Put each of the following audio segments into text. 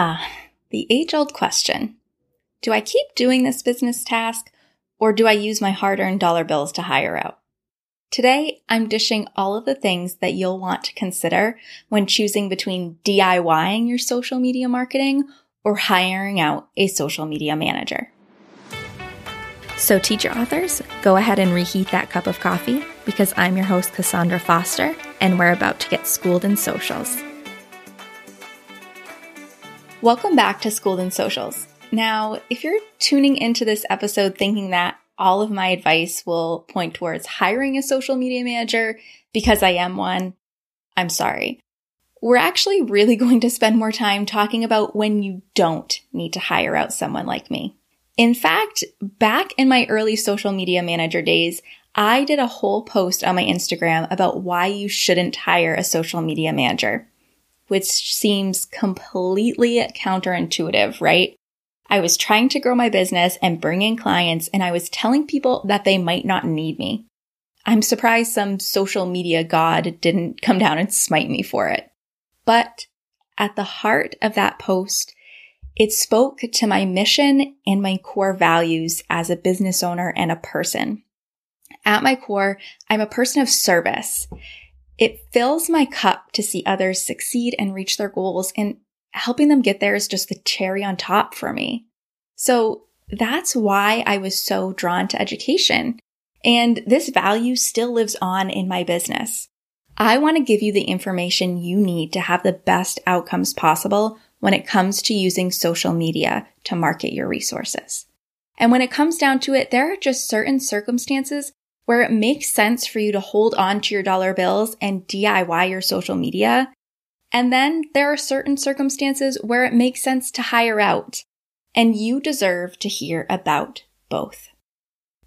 Ah, the age old question. Do I keep doing this business task or do I use my hard earned dollar bills to hire out? Today, I'm dishing all of the things that you'll want to consider when choosing between DIYing your social media marketing or hiring out a social media manager. So, teacher authors, go ahead and reheat that cup of coffee because I'm your host, Kassaundra Foster, and we're about to get schooled in socials. Welcome back to Schooled in Socials. Now, if you're tuning into this episode thinking that all of my advice will point towards hiring a social media manager because I am one, I'm sorry. We're actually really going to spend more time talking about when you don't need to hire out someone like me. In fact, back in my early social media manager days, I did a whole post on my Instagram about why you shouldn't hire a social media manager, which seems completely counterintuitive, right? I was trying to grow my business and bring in clients, and I was telling people that they might not need me. I'm surprised some social media god didn't come down and smite me for it. But at the heart of that post, it spoke to my mission and my core values as a business owner and a person. At my core, I'm a person of service. It fills my cup to see others succeed and reach their goals, and helping them get there is just the cherry on top for me. So that's why I was so drawn to education. And this value still lives on in my business. I want to give you the information you need to have the best outcomes possible when it comes to using social media to market your resources. And when it comes down to it, there are just certain circumstances where it makes sense for you to hold on to your dollar bills and DIY your social media. And then there are certain circumstances where it makes sense to hire out. And you deserve to hear about both.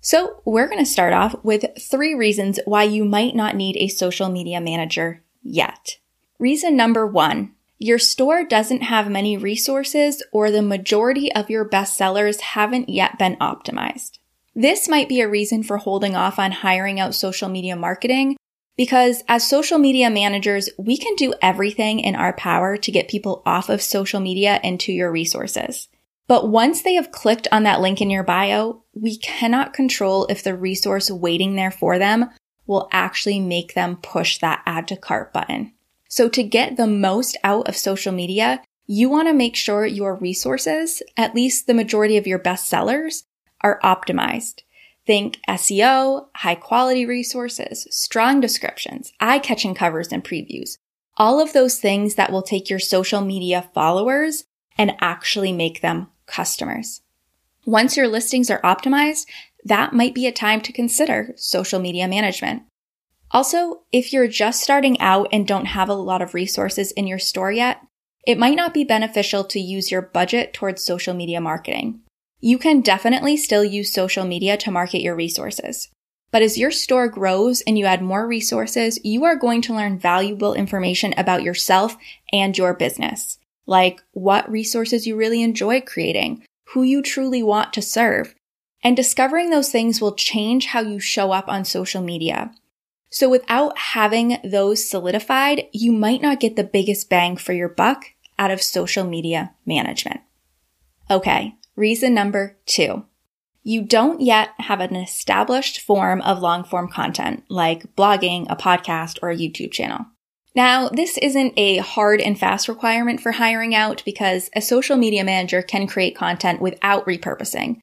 So we're going to start off with three reasons why you might not need a social media manager yet. Reason number one, your store doesn't have many resources or the majority of your bestsellers haven't yet been optimized. This might be a reason for holding off on hiring out social media marketing because as social media managers, we can do everything in our power to get people off of social media into your resources. But once they have clicked on that link in your bio, we cannot control if the resource waiting there for them will actually make them push that add to cart button. So to get the most out of social media, you want to make sure your resources, at least the majority of your best sellers, are optimized. Think SEO, high quality resources, strong descriptions, eye catching covers and previews. All of those things that will take your social media followers and actually make them customers. Once your listings are optimized, that might be a time to consider social media management. Also, if you're just starting out and don't have a lot of resources in your store yet, it might not be beneficial to use your budget towards social media marketing. You can definitely still use social media to market your resources. But as your store grows and you add more resources, you are going to learn valuable information about yourself and your business, like what resources you really enjoy creating, who you truly want to serve. And discovering those things will change how you show up on social media. So without having those solidified, you might not get the biggest bang for your buck out of social media management. Okay. Reason number two. You don't yet have an established form of long form content like blogging, a podcast, or a YouTube channel. Now, this isn't a hard and fast requirement for hiring out because a social media manager can create content without repurposing.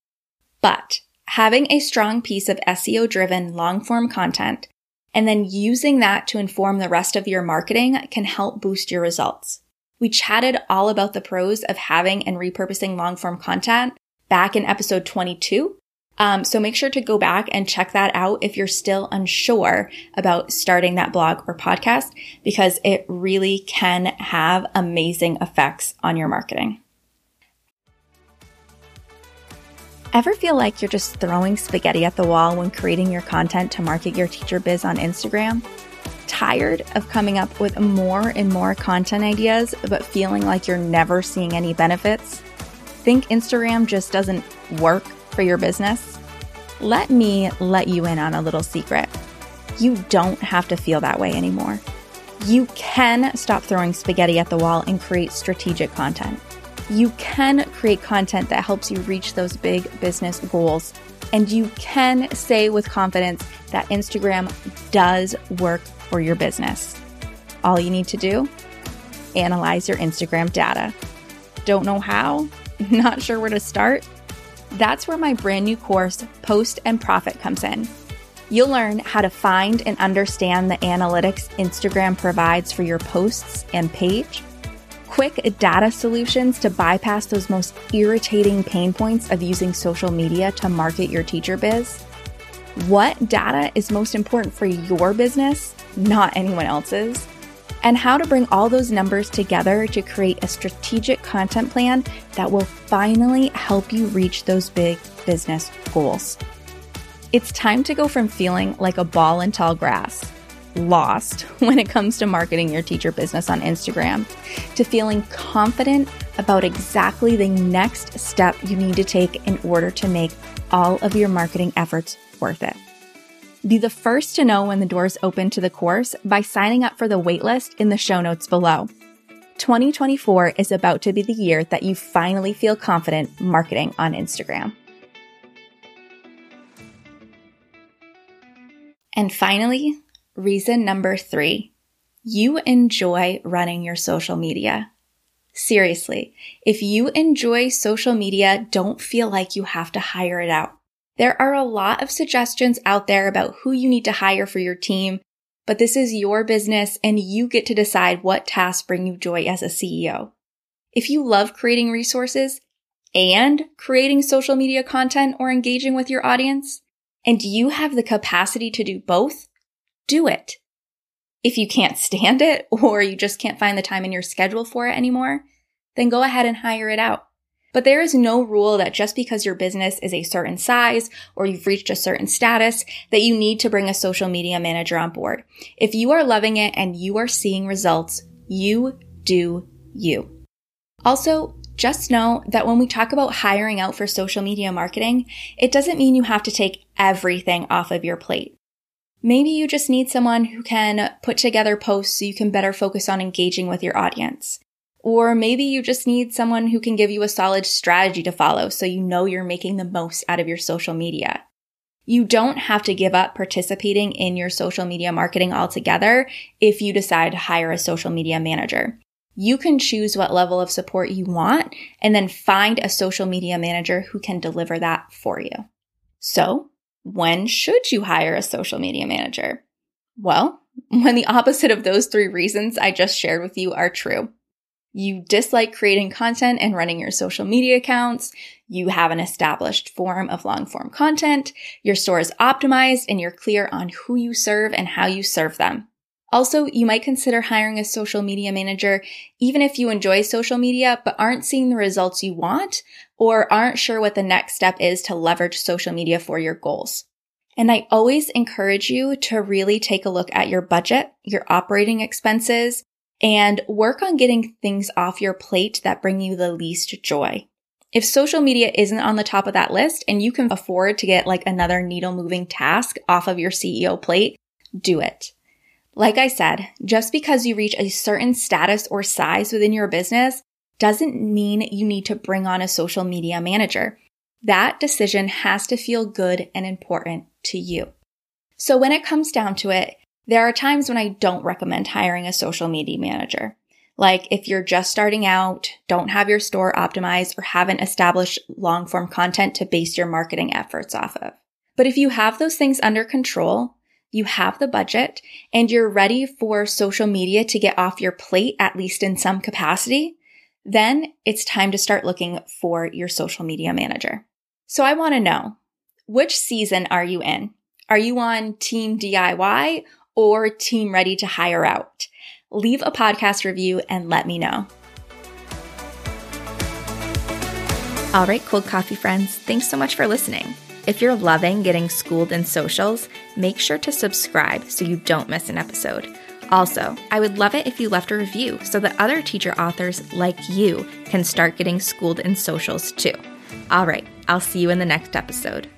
But having a strong piece of SEO driven long form content and then using that to inform the rest of your marketing can help boost your results. We chatted all about the pros of having and repurposing long form content back in episode 22. Um, so make sure to go back and check that out if you're still unsure about starting that blog or podcast because it really can have amazing effects on your marketing. Ever feel like you're just throwing spaghetti at the wall when creating your content to market your teacher biz on Instagram? Tired of coming up with more and more content ideas, but feeling like you're never seeing any benefits? Think Instagram just doesn't work for your business? Let me let you in on a little secret. You don't have to feel that way anymore. You can stop throwing spaghetti at the wall and create strategic content. You can create content that helps you reach those big business goals. And you can say with confidence that Instagram does work for your business. All you need to do analyze your Instagram data. Don't know how? Not sure where to start? That's where my brand new course, Post and Profit, comes in. You'll learn how to find and understand the analytics Instagram provides for your posts and page, quick data solutions to bypass those most irritating pain points of using social media to market your teacher biz, what data is most important for your business, not anyone else's, and how to bring all those numbers together to create a strategic content plan that will finally help you reach those big business goals. It's time to go from feeling like a ball in tall grass, lost when it comes to marketing your teacher business on Instagram, to feeling confident about exactly the next step you need to take in order to make all of your marketing efforts worth it. Be the first to know when the doors open to the course by signing up for the waitlist in the show notes below. 2024 is about to be the year that you finally feel confident marketing on Instagram. And finally, reason number three you enjoy running your social media. Seriously, if you enjoy social media, don't feel like you have to hire it out. There are a lot of suggestions out there about who you need to hire for your team, but this is your business and you get to decide what tasks bring you joy as a CEO. If you love creating resources and creating social media content or engaging with your audience, and you have the capacity to do both, do it. If you can't stand it or you just can't find the time in your schedule for it anymore, then go ahead and hire it out. But there is no rule that just because your business is a certain size or you've reached a certain status that you need to bring a social media manager on board. If you are loving it and you are seeing results, you do you. Also, just know that when we talk about hiring out for social media marketing, it doesn't mean you have to take everything off of your plate. Maybe you just need someone who can put together posts so you can better focus on engaging with your audience. Or maybe you just need someone who can give you a solid strategy to follow so you know you're making the most out of your social media. You don't have to give up participating in your social media marketing altogether if you decide to hire a social media manager. You can choose what level of support you want and then find a social media manager who can deliver that for you. So, when should you hire a social media manager? Well, when the opposite of those three reasons I just shared with you are true. You dislike creating content and running your social media accounts. You have an established form of long form content. Your store is optimized and you're clear on who you serve and how you serve them. Also, you might consider hiring a social media manager even if you enjoy social media but aren't seeing the results you want or aren't sure what the next step is to leverage social media for your goals. And I always encourage you to really take a look at your budget, your operating expenses, and work on getting things off your plate that bring you the least joy. If social media isn't on the top of that list and you can afford to get like another needle moving task off of your CEO plate, do it. Like I said, just because you reach a certain status or size within your business doesn't mean you need to bring on a social media manager. That decision has to feel good and important to you. So when it comes down to it, there are times when I don't recommend hiring a social media manager. Like if you're just starting out, don't have your store optimized, or haven't established long form content to base your marketing efforts off of. But if you have those things under control, you have the budget, and you're ready for social media to get off your plate, at least in some capacity, then it's time to start looking for your social media manager. So I want to know, which season are you in? Are you on team DIY or team ready to hire out? Leave a podcast review and let me know. All right, cold coffee friends, thanks so much for listening. If you're loving getting schooled in socials, make sure to subscribe so you don't miss an episode. Also, I would love it if you left a review so that other teacher authors like you can start getting schooled in socials too. All right, I'll see you in the next episode.